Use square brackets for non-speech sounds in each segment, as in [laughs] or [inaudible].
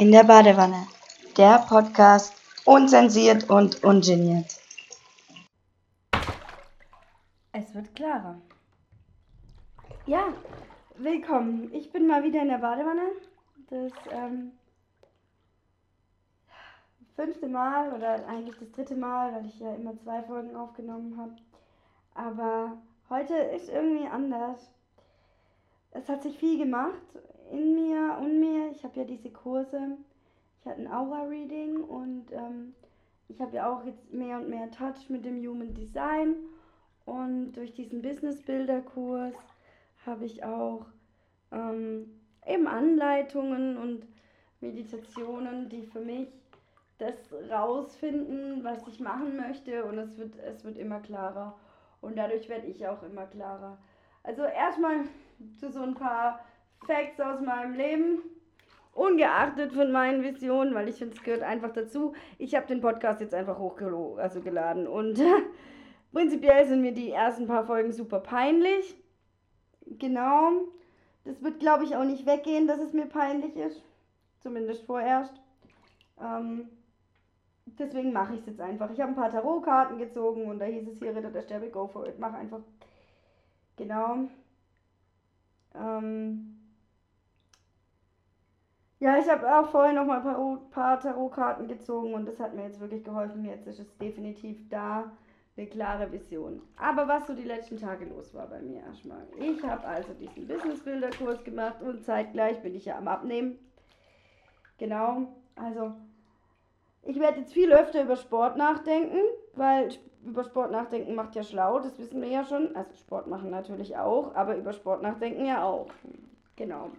in der Badewanne. Der Podcast unzensiert und ungeniert. Es wird klarer. Ja, willkommen. Ich bin mal wieder in der Badewanne. Das ähm, fünfte Mal oder eigentlich das dritte Mal, weil ich ja immer zwei Folgen aufgenommen habe. Aber heute ist irgendwie anders. Es hat sich viel gemacht in mir und mir. Ich habe ja diese Kurse. Ich hatte ein Aura-Reading und ähm, ich habe ja auch jetzt mehr und mehr Touch mit dem Human Design. Und durch diesen Business-Builder-Kurs habe ich auch ähm, eben Anleitungen und Meditationen, die für mich das rausfinden, was ich machen möchte. Und es wird, es wird immer klarer. Und dadurch werde ich auch immer klarer. Also erstmal zu so ein paar Facts aus meinem Leben. Ungeachtet von meinen Visionen, weil ich finde, es gehört einfach dazu. Ich habe den Podcast jetzt einfach hochgeladen also und [laughs] prinzipiell sind mir die ersten paar Folgen super peinlich. Genau. Das wird, glaube ich, auch nicht weggehen, dass es mir peinlich ist. Zumindest vorerst. Ähm, deswegen mache ich es jetzt einfach. Ich habe ein paar Tarotkarten gezogen und da hieß es hier Ritter der Sterbe, go for it. Mach einfach. Genau. Ähm, ja, ich habe auch vorher noch mal ein paar Tarotkarten gezogen und das hat mir jetzt wirklich geholfen. Jetzt ist es definitiv da eine klare Vision. Aber was so die letzten Tage los war bei mir erstmal. Ich habe also diesen Business Builder Kurs gemacht und zeitgleich bin ich ja am Abnehmen. Genau, also ich werde jetzt viel öfter über Sport nachdenken, weil über Sport nachdenken macht ja schlau, das wissen wir ja schon. Also Sport machen natürlich auch, aber über Sport nachdenken ja auch. Genau.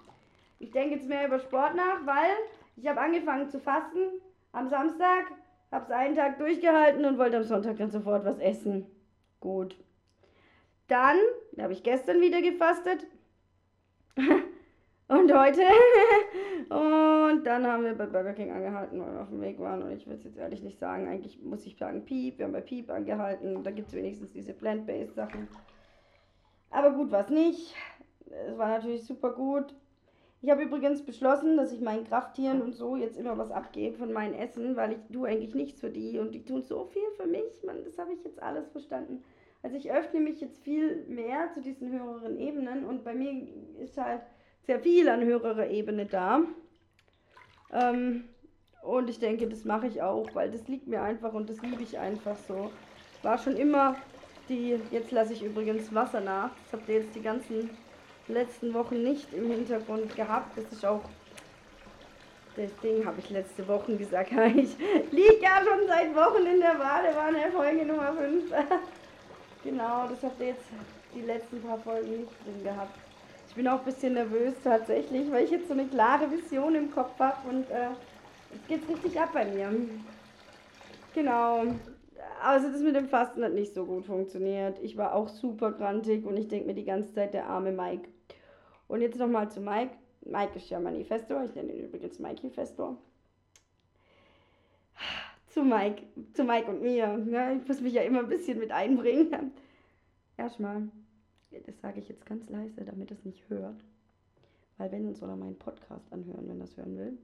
Ich denke jetzt mehr über Sport nach, weil ich habe angefangen zu fasten am Samstag, habe es einen Tag durchgehalten und wollte am Sonntag dann sofort was essen. Gut. Dann habe ich gestern wieder gefastet. [laughs] und heute. [laughs] und dann haben wir bei Burger King angehalten, weil wir auf dem Weg waren. Und ich will es jetzt ehrlich nicht sagen. Eigentlich muss ich sagen Piep. Wir haben bei Piep angehalten. Da gibt es wenigstens diese Plant-Based Sachen. Aber gut war es nicht. Es war natürlich super gut. Ich habe übrigens beschlossen, dass ich meinen Krafttieren und so jetzt immer was abgebe von meinem Essen, weil ich tue eigentlich nichts für die und die tun so viel für mich. Man, das habe ich jetzt alles verstanden. Also ich öffne mich jetzt viel mehr zu diesen höheren Ebenen und bei mir ist halt sehr viel an höherer Ebene da. Ähm, und ich denke, das mache ich auch, weil das liegt mir einfach und das liebe ich einfach so. War schon immer die, jetzt lasse ich übrigens Wasser nach. Das habt ihr jetzt die ganzen letzten Wochen nicht im Hintergrund gehabt. Das ist auch das Ding, habe ich letzte Woche gesagt. [laughs] Ich liege ja schon seit Wochen in der Badewanne, Folge Nummer 5. [laughs] genau, das habt ihr jetzt die letzten paar Folgen nicht drin gehabt. Ich bin auch ein bisschen nervös tatsächlich, weil ich jetzt so eine klare Vision im Kopf habe und äh, jetzt geht's richtig ab bei mir. Genau. Also das mit dem Fasten hat nicht so gut funktioniert. Ich war auch super grantig und ich denke mir die ganze Zeit, der arme Mike. Und jetzt nochmal zu Mike. Mike ist ja Manifestor, ich nenne ihn übrigens Mikey-Festor. Zu Mike, zu Mike und mir. Ja, ich muss mich ja immer ein bisschen mit einbringen. Erstmal, das sage ich jetzt ganz leise, damit es nicht hört. Weil wenn, soll er meinen Podcast anhören, wenn das hören will.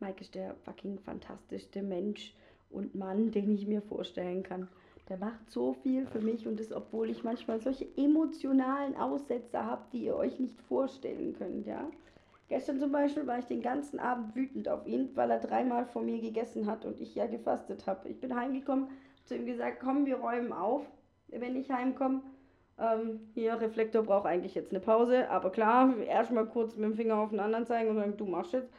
Mike ist der fucking fantastischste Mensch und Mann, den ich mir vorstellen kann. Der macht so viel für mich und das, obwohl ich manchmal solche emotionalen Aussätze habe, die ihr euch nicht vorstellen könnt, ja. Gestern zum Beispiel war ich den ganzen Abend wütend auf ihn, weil er dreimal vor mir gegessen hat und ich ja gefastet habe. Ich bin heimgekommen, zu ihm gesagt, komm, wir räumen auf, wenn ich heimkomme. Ähm, hier, Reflektor braucht eigentlich jetzt eine Pause, aber klar, erstmal kurz mit dem Finger auf den anderen zeigen und sagen, du machst jetzt.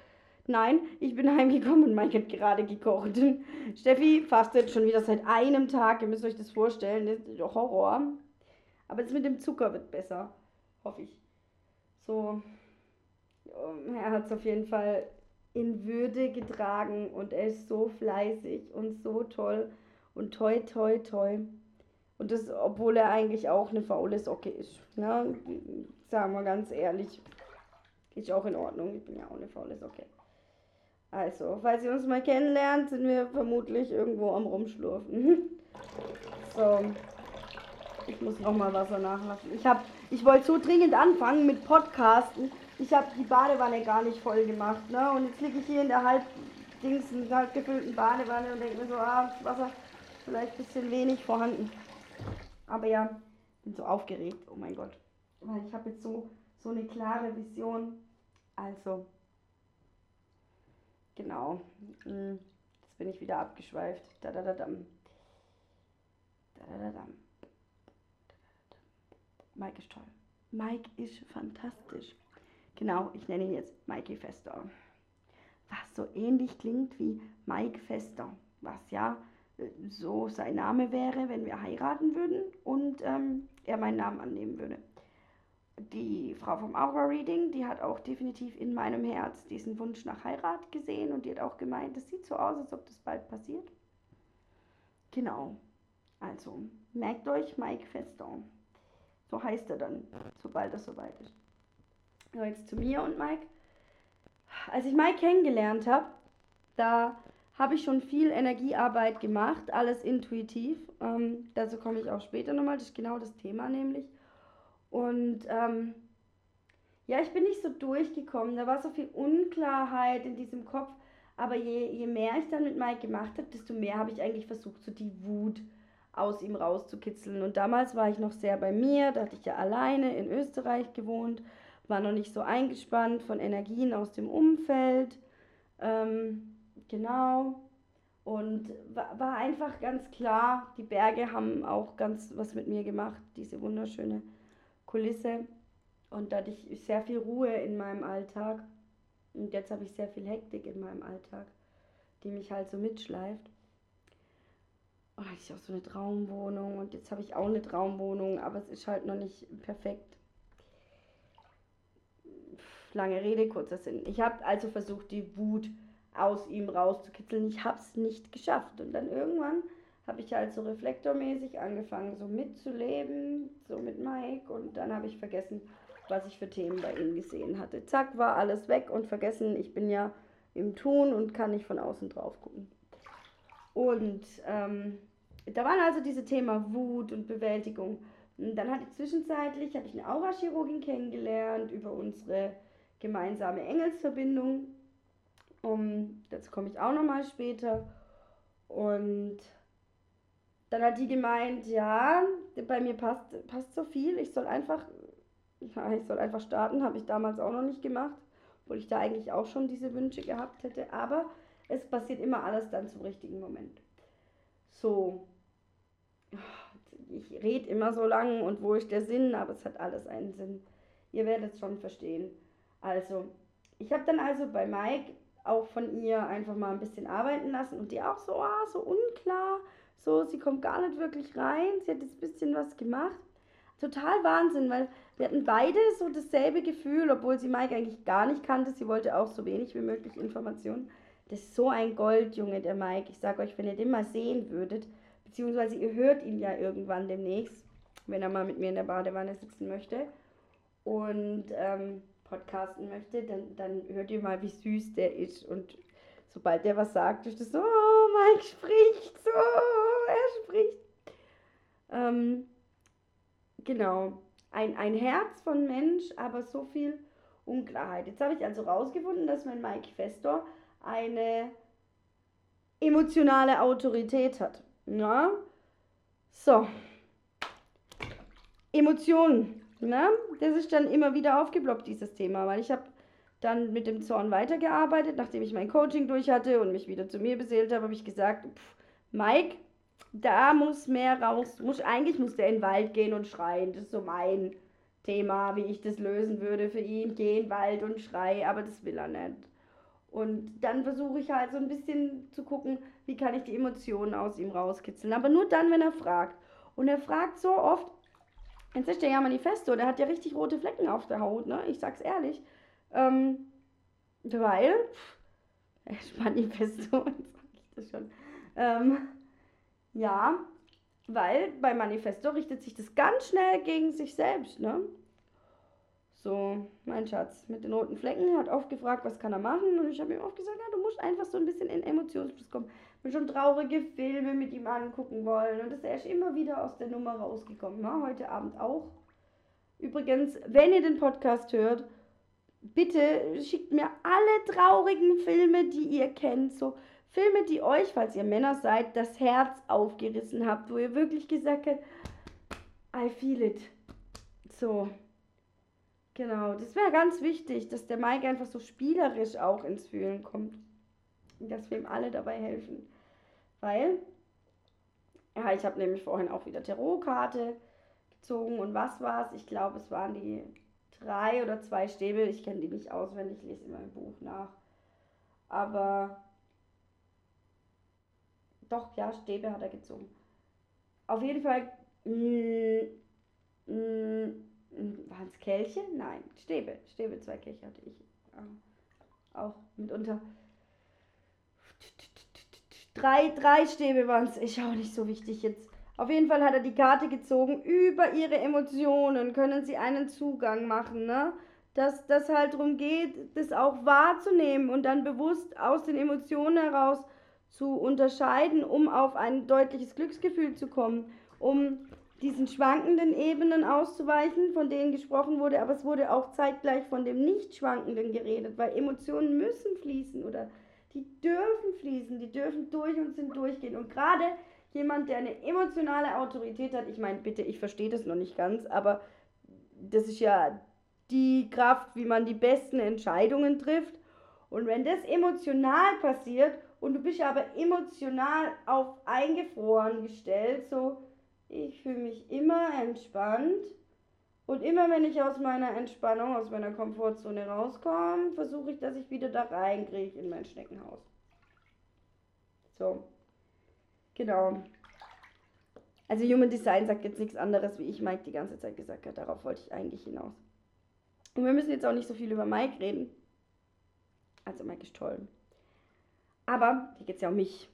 Nein, ich bin [laughs] heimgekommen und Mike hat gerade gekocht. [laughs] Steffi fastet schon wieder seit einem Tag. Ihr müsst euch das vorstellen. Das ist Horror. Aber das mit dem Zucker wird besser. Hoffe ich. So. Er hat es auf jeden Fall in Würde getragen und er ist so fleißig und so toll und toi, toi, toi. Und das, obwohl er eigentlich auch eine faule Socke ist. Ne? Sagen wir ganz ehrlich. Ist auch in Ordnung. Ich bin ja auch eine faule Socke. Also, falls ihr uns mal kennenlernt, sind wir vermutlich irgendwo am Rumschlurfen. [laughs] so. Ich muss noch mal Wasser nachlassen. Ich, hab, ich wollte so dringend anfangen mit Podcasten, ich habe die Badewanne gar nicht voll gemacht, ne? Und jetzt liege ich hier in der halb Dings, halb gefüllten Badewanne und denke mir so, ah, Wasser vielleicht ein bisschen wenig vorhanden. Aber ja, bin so aufgeregt, oh mein Gott. Weil ich habe jetzt so, so eine klare Vision. Also, genau. Hm, jetzt bin ich wieder abgeschweift. Da da da dam. Da da da dam. Mike ist toll. Mike ist fantastisch. Genau, ich nenne ihn jetzt Mikey Fester. Was so ähnlich klingt wie Mike Fester. Was ja äh, so sein Name wäre, wenn wir heiraten würden und ähm, er meinen Namen annehmen würde. Die Frau vom Aura Reading, die hat auch definitiv in meinem Herz diesen Wunsch nach Heirat gesehen und die hat auch gemeint, es sieht so aus, als ob das bald passiert. Genau. Also, merkt euch Mike Feston. So heißt er dann, sobald es soweit ist. So, jetzt zu mir und Mike. Als ich Mike kennengelernt habe, da habe ich schon viel Energiearbeit gemacht, alles intuitiv. Ähm, dazu komme ich auch später nochmal, das ist genau das Thema nämlich. Und ähm, ja, ich bin nicht so durchgekommen, da war so viel Unklarheit in diesem Kopf. Aber je, je mehr ich dann mit Mike gemacht habe, desto mehr habe ich eigentlich versucht, so die Wut aus ihm rauszukitzeln. Und damals war ich noch sehr bei mir, da hatte ich ja alleine in Österreich gewohnt, war noch nicht so eingespannt von Energien aus dem Umfeld. Ähm, Genau. Und war, war einfach ganz klar, die Berge haben auch ganz was mit mir gemacht, diese wunderschöne Kulisse. Und da hatte ich sehr viel Ruhe in meinem Alltag. Und jetzt habe ich sehr viel Hektik in meinem Alltag, die mich halt so mitschleift. Und hatte ich auch so eine Traumwohnung und jetzt habe ich auch eine Traumwohnung, aber es ist halt noch nicht perfekt. Lange Rede, kurzer Sinn. Ich habe also versucht, die Wut aus ihm rauszukitzeln. Ich habe es nicht geschafft. Und dann irgendwann habe ich halt so reflektormäßig angefangen, so mitzuleben, so mit Mike. Und dann habe ich vergessen, was ich für Themen bei ihm gesehen hatte. Zack, war alles weg und vergessen, ich bin ja im Tun und kann nicht von außen drauf gucken. Und ähm, da waren also diese Themen Wut und Bewältigung. Und dann hatte ich zwischenzeitlich, habe ich eine Aurachirurgin kennengelernt über unsere gemeinsame Engelsverbindung. Um, dazu komme ich auch nochmal später. Und dann hat die gemeint, ja, bei mir passt, passt so viel, ich soll einfach, [laughs] ja, ich soll einfach starten, habe ich damals auch noch nicht gemacht, obwohl ich da eigentlich auch schon diese Wünsche gehabt hätte. Aber es passiert immer alles dann zum richtigen Moment. So, ich rede immer so lang und wo ist der Sinn, aber es hat alles einen Sinn. Ihr werdet es schon verstehen. Also, ich habe dann also bei Mike auch von ihr einfach mal ein bisschen arbeiten lassen und die auch so, ah, so unklar, so, sie kommt gar nicht wirklich rein, sie hat jetzt ein bisschen was gemacht. Total Wahnsinn, weil wir hatten beide so dasselbe Gefühl, obwohl sie Mike eigentlich gar nicht kannte, sie wollte auch so wenig wie möglich Informationen. Das ist so ein Goldjunge, der Mike. Ich sag euch, wenn ihr den mal sehen würdet, beziehungsweise ihr hört ihn ja irgendwann demnächst, wenn er mal mit mir in der Badewanne sitzen möchte. Und ähm, podcasten möchte, dann, dann hört ihr mal, wie süß der ist. Und sobald der was sagt, ist das so, oh, Mike spricht so, spricht. Ähm, genau. Ein, ein Herz von Mensch, aber so viel Unklarheit. Jetzt habe ich also rausgefunden, dass mein Mike Festor eine emotionale Autorität hat. Na? So. Emotionen. Na, das ist dann immer wieder aufgeploppt, dieses Thema, weil ich habe dann mit dem Zorn weitergearbeitet, nachdem ich mein Coaching durch hatte und mich wieder zu mir beseelt habe, habe ich gesagt, pff, Mike, da muss mehr raus, muss, eigentlich muss der in den Wald gehen und schreien, das ist so mein Thema, wie ich das lösen würde für ihn, geh in den Wald und schrei, aber das will er nicht. Und dann versuche ich halt so ein bisschen zu gucken, wie kann ich die Emotionen aus ihm rauskitzeln, aber nur dann, wenn er fragt. Und er fragt so oft, Jetzt ist der ja Manifesto, der hat ja richtig rote Flecken auf der Haut, ne? Ich sag's ehrlich. Ähm, weil, pff, Manifesto, jetzt [laughs] sag ich das schon. Ähm, ja, weil bei Manifesto richtet sich das ganz schnell gegen sich selbst, ne? So, mein Schatz mit den roten Flecken hat oft gefragt, was kann er machen und ich habe ihm oft gesagt, ja, du musst einfach so ein bisschen in Emotionsfluss kommen. Ich bin schon traurige Filme mit ihm angucken wollen und ist er ist immer wieder aus der Nummer rausgekommen, ne? heute Abend auch. Übrigens, wenn ihr den Podcast hört, bitte schickt mir alle traurigen Filme, die ihr kennt, so Filme, die euch, falls ihr Männer seid, das Herz aufgerissen habt, wo ihr wirklich gesagt habt, I feel it. So. Genau, das wäre ganz wichtig, dass der Mike einfach so spielerisch auch ins Fühlen kommt. Und dass wir ihm alle dabei helfen. Weil, ja, ich habe nämlich vorhin auch wieder Tarotkarte gezogen und was war es? Ich glaube, es waren die drei oder zwei Stäbe. Ich kenne die nicht auswendig, lese in meinem Buch nach. Aber doch, ja, Stäbe hat er gezogen. Auf jeden Fall mm, mm, waren es Kelche? Nein, Stäbe. Stäbe, zwei Kelche hatte ich äh, auch mitunter. Drei, drei Stäbe waren es. Ist auch nicht so wichtig jetzt. Auf jeden Fall hat er die Karte gezogen. Über ihre Emotionen können sie einen Zugang machen, ne? Dass das halt darum geht, das auch wahrzunehmen und dann bewusst aus den Emotionen heraus zu unterscheiden, um auf ein deutliches Glücksgefühl zu kommen, um diesen schwankenden Ebenen auszuweichen, von denen gesprochen wurde, aber es wurde auch zeitgleich von dem nicht schwankenden geredet, weil Emotionen müssen fließen oder die dürfen fließen, die dürfen durch und sind durchgehen. Und gerade jemand, der eine emotionale Autorität hat, ich meine, bitte, ich verstehe das noch nicht ganz, aber das ist ja die Kraft, wie man die besten Entscheidungen trifft. Und wenn das emotional passiert und du bist aber emotional auf eingefroren gestellt, so ich fühle mich immer entspannt und immer wenn ich aus meiner Entspannung, aus meiner Komfortzone rauskomme, versuche ich, dass ich wieder da reinkriege in mein Schneckenhaus. So. Genau. Also Human Design sagt jetzt nichts anderes, wie ich Mike die ganze Zeit gesagt habe. Darauf wollte ich eigentlich hinaus. Und wir müssen jetzt auch nicht so viel über Mike reden. Also Mike ist toll. Aber hier geht es ja um mich.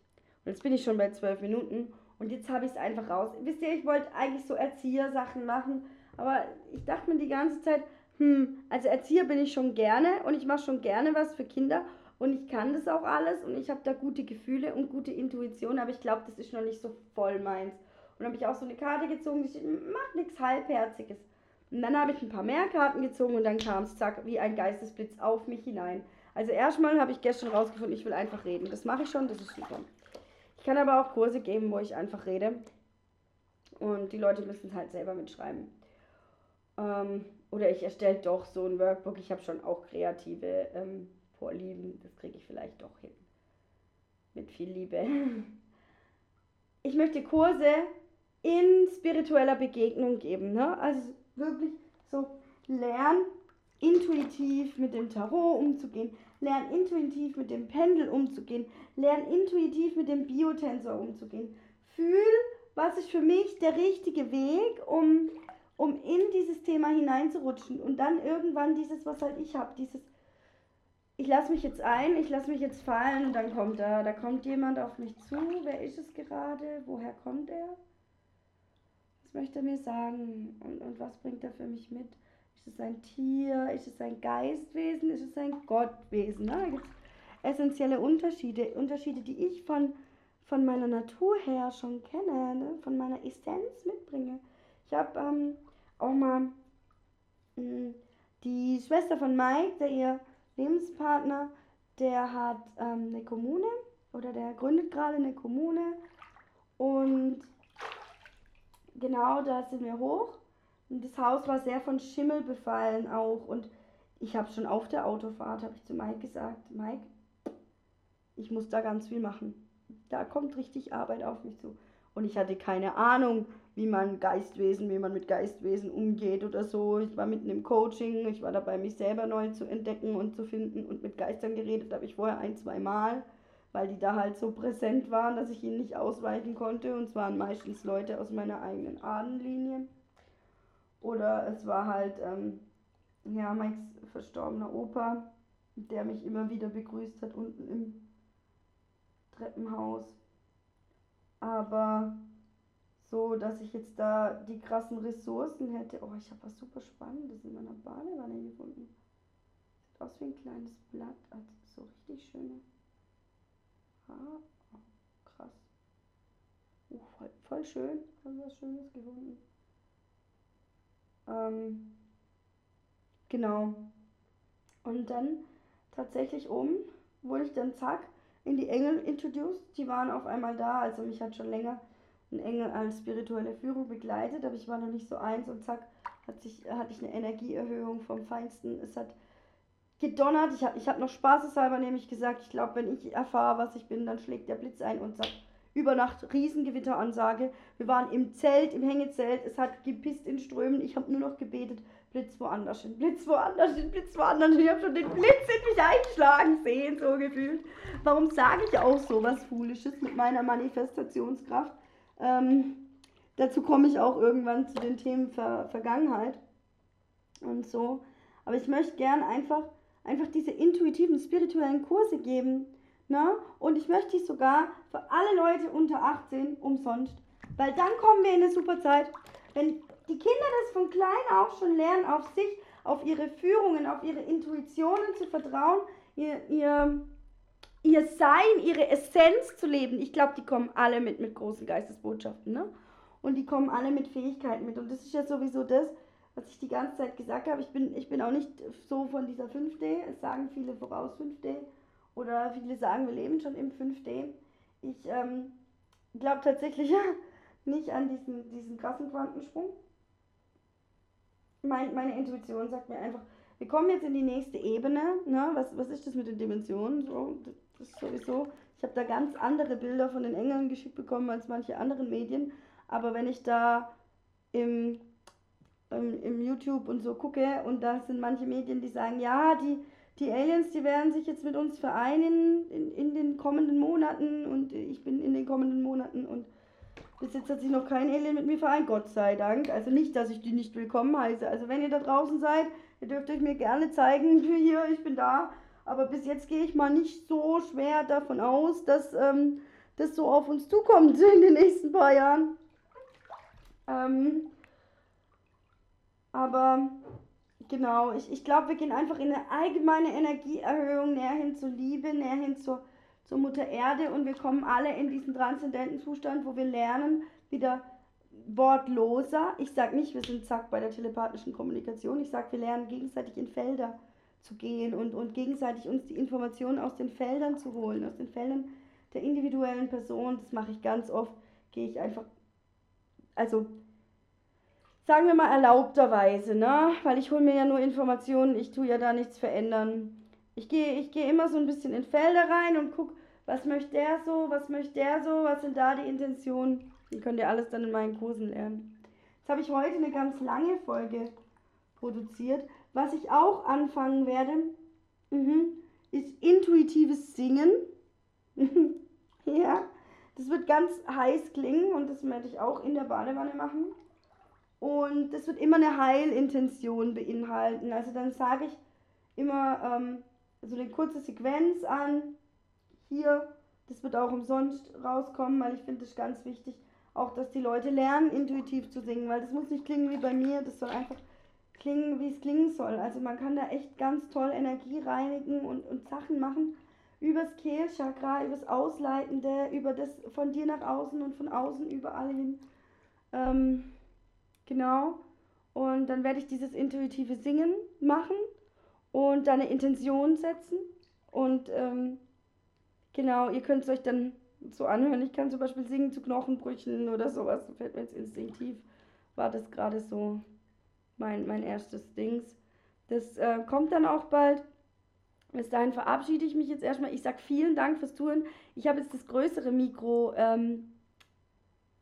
Und jetzt bin ich schon bei zwölf Minuten und jetzt habe ich es einfach raus. Wisst ihr, ich wollte eigentlich so Erziehersachen machen, aber ich dachte mir die ganze Zeit, hm, also Erzieher bin ich schon gerne und ich mache schon gerne was für Kinder und ich kann das auch alles und ich habe da gute Gefühle und gute Intuition, aber ich glaube, das ist noch nicht so voll meins. Und dann habe ich auch so eine Karte gezogen, die steht, mach nichts Halbherziges. Und dann habe ich ein paar mehr Karten gezogen und dann kam es, zack, wie ein Geistesblitz auf mich hinein. Also erstmal habe ich gestern rausgefunden, ich will einfach reden. Das mache ich schon, das ist super. Ich kann aber auch Kurse geben, wo ich einfach rede. Und die Leute müssen es halt selber mitschreiben. Ähm, oder ich erstelle doch so ein Workbook. Ich habe schon auch kreative ähm, Vorlieben. Das kriege ich vielleicht doch hin. Mit viel Liebe. [laughs] Ich möchte Kurse in spiritueller Begegnung geben. Ne? Also wirklich so lernen, intuitiv mit dem Tarot umzugehen, lernen intuitiv mit dem Pendel umzugehen, lernen intuitiv mit dem Biotensor umzugehen. Fühl, was ist für mich der richtige Weg, um, um in dieses Thema hineinzurutschen und dann irgendwann dieses, was halt ich habe, dieses, ich lasse mich jetzt ein, ich lasse mich jetzt fallen und dann kommt da, da kommt jemand auf mich zu. Wer ist es gerade? Woher kommt er? Was möchte er mir sagen? Und, und was bringt er für mich mit? Ist es ein Tier? Ist es ein Geistwesen? Ist es ein Gottwesen? Ne? Da gibt es essentielle Unterschiede. Unterschiede, die ich von, von meiner Natur her schon kenne, ne? von meiner Essenz mitbringe. Ich habe ähm, auch mal mh, hm, die Schwester von Mike, der ihr Lebenspartner, der hat ähm, eine Kommune oder der gründet gerade eine Kommune und genau da sind wir hoch und das Haus war sehr von Schimmel befallen auch. Und ich habe schon auf der Autofahrt, habe ich zu Mike gesagt, Mike, ich muss da ganz viel machen. Da kommt richtig Arbeit auf mich zu. Und ich hatte keine Ahnung, wie man Geistwesen, wie man mit Geistwesen umgeht oder so. Ich war mitten im Coaching, ich war dabei, mich selber neu zu entdecken und zu finden. Und mit Geistern geredet habe ich vorher ein, zwei Mal, weil die da halt so präsent waren, dass ich ihnen nicht ausweichen konnte. Und es waren meistens Leute aus meiner eigenen Ahnenlinie. Oder es war halt, ähm, ja, Mikes verstorbener Opa, der mich immer wieder begrüßt hat unten im Treppenhaus. Aber so, dass ich jetzt da die krassen Ressourcen hätte. Oh, ich habe was super Spannendes in meiner Badewanne gefunden. Sieht aus wie ein kleines Blatt. Also so richtig schöne. Oh, krass. Oh, voll, voll schön. Habe was Schönes gefunden. Ähm, genau. Und dann tatsächlich oben wurde ich dann zack in die Engel introduced. Die waren auf einmal da. Also mich hat schon länger ein Engel als spirituelle Führung begleitet, aber ich war noch nicht so eins und zack hat sich, hatte ich eine Energieerhöhung vom Feinsten. Es hat gedonnert. Ich habe ich hab noch spaßeshalber nämlich gesagt, ich glaube, wenn ich erfahre, was ich bin, dann schlägt der Blitz ein und zack. Über Nacht Riesengewitteransage. Wir waren im Zelt, im Hängezelt. Es hat gepisst in Strömen. Ich habe nur noch gebetet. Blitz woanders hin, Blitz woanders hin, Blitz woanders hin. Ich habe schon den Blitz in mich einschlagen sehen, so gefühlt. Warum sage ich auch so was Foolisches mit meiner Manifestationskraft? Ähm, dazu komme ich auch irgendwann zu den Themen Ver Vergangenheit und so. Aber ich möchte gern einfach, einfach diese intuitiven, spirituellen Kurse geben. Ne? Und ich möchte die sogar für alle Leute unter 18 umsonst. Weil dann kommen wir in eine super Zeit. Wenn die Kinder das von klein auf schon lernen, auf sich, auf ihre Führungen, auf ihre Intuitionen zu vertrauen, ihr, ihr, ihr Sein, ihre Essenz zu leben. Ich glaube, die kommen alle mit, mit großen Geistesbotschaften, ne? Und die kommen alle mit Fähigkeiten mit. Und das ist ja sowieso das, was ich die ganze Zeit gesagt habe. Ich bin, ich bin auch nicht so von dieser 5D. Es sagen viele voraus 5D. Oder viele sagen, wir leben schon im 5D. Ich ähm, glaube tatsächlich [laughs] nicht an diesen, diesen krassen Quantensprung mein, meine Intuition sagt mir einfach, wir kommen jetzt in die nächste Ebene. Ne? Was, was ist das mit den Dimensionen? So, das ist sowieso. Ich habe da ganz andere Bilder von den Engeln geschickt bekommen als manche anderen Medien. Aber wenn ich da im, im, im YouTube und so gucke und da sind manche Medien, die sagen, ja, die, die Aliens, die werden sich jetzt mit uns vereinen in, in den kommenden Monaten und ich bin in den kommenden Monaten und bis jetzt hat sich noch kein Alien mit mir vereint, Gott sei Dank. Also nicht, dass ich die nicht willkommen heiße. Also wenn ihr da draußen seid, ihr dürft euch mir gerne zeigen, [laughs] hier, ich bin da. Aber bis jetzt gehe ich mal nicht so schwer davon aus, dass ähm, das so auf uns zukommt [laughs] in den nächsten paar Jahren. Ähm, aber genau, ich, ich glaube, wir gehen einfach in eine allgemeine Energieerhöhung näher hin zur Liebe, näher hin zur zur Mutter Erde und wir kommen alle in diesen transzendenten Zustand, wo wir lernen, wieder wortloser. Ich sage nicht, wir sind zack bei der telepathischen Kommunikation. Ich sage, wir lernen gegenseitig in Felder zu gehen und, und gegenseitig uns die Informationen aus den Feldern zu holen, aus den Feldern der individuellen Person. Das mache ich ganz oft. Gehe ich einfach, also sagen wir mal erlaubterweise, ne? Weil ich hole mir ja nur Informationen, ich tue ja da nichts verändern. Ich gehe ich geh immer so ein bisschen in Felder rein und gucke, was möchte der so, was möchte der so, was sind da die Intentionen. Die könnt ihr alles dann in meinen Kursen lernen. Jetzt habe ich heute eine ganz lange Folge produziert. Was ich auch anfangen werde, mhm, ist intuitives Singen. [laughs] ja, das wird ganz heiß klingen und das werde ich auch in der Badewanne machen. Und das wird immer eine Heilintention beinhalten. Also dann sage ich immer ähm, so eine kurze Sequenz an, hier, das wird auch umsonst rauskommen, weil ich finde es ganz wichtig, auch dass die Leute lernen, intuitiv zu singen, weil das muss nicht klingen wie bei mir, das soll einfach klingen, wie es klingen soll. Also man kann da echt ganz toll Energie reinigen und, und Sachen machen übers Kehlchakra, übers Ausleitende, über das von dir nach außen und von außen überall hin. Ähm, genau. Und dann werde ich dieses intuitive Singen machen und da eine Intention setzen und ähm, Genau, ihr könnt es euch dann so anhören. Ich kann zum Beispiel singen zu Knochenbrüchen oder sowas. Fällt mir jetzt instinktiv. War das gerade so mein, mein erstes Dings. Das äh, kommt dann auch bald. Bis dahin verabschiede ich mich jetzt erstmal. Ich sage vielen Dank fürs Touren. Ich habe jetzt das größere Mikro ähm,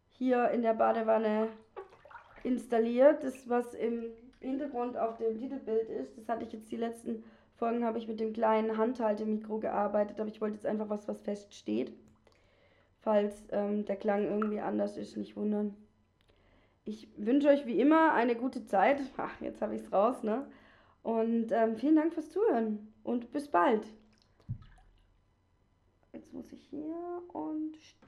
hier in der Badewanne installiert. Das, was im Hintergrund auf dem Titelbild ist, das hatte ich jetzt die letzten Folgen habe ich mit dem kleinen Handhaltemikro gearbeitet, aber ich wollte jetzt einfach was, was fest steht. Falls ähm, der Klang irgendwie anders ist, nicht wundern. Ich wünsche euch wie immer eine gute Zeit. [laughs] Ach, jetzt habe ich es raus, ne? Und ähm, vielen Dank fürs Zuhören und bis bald. Jetzt muss ich hier und stopp.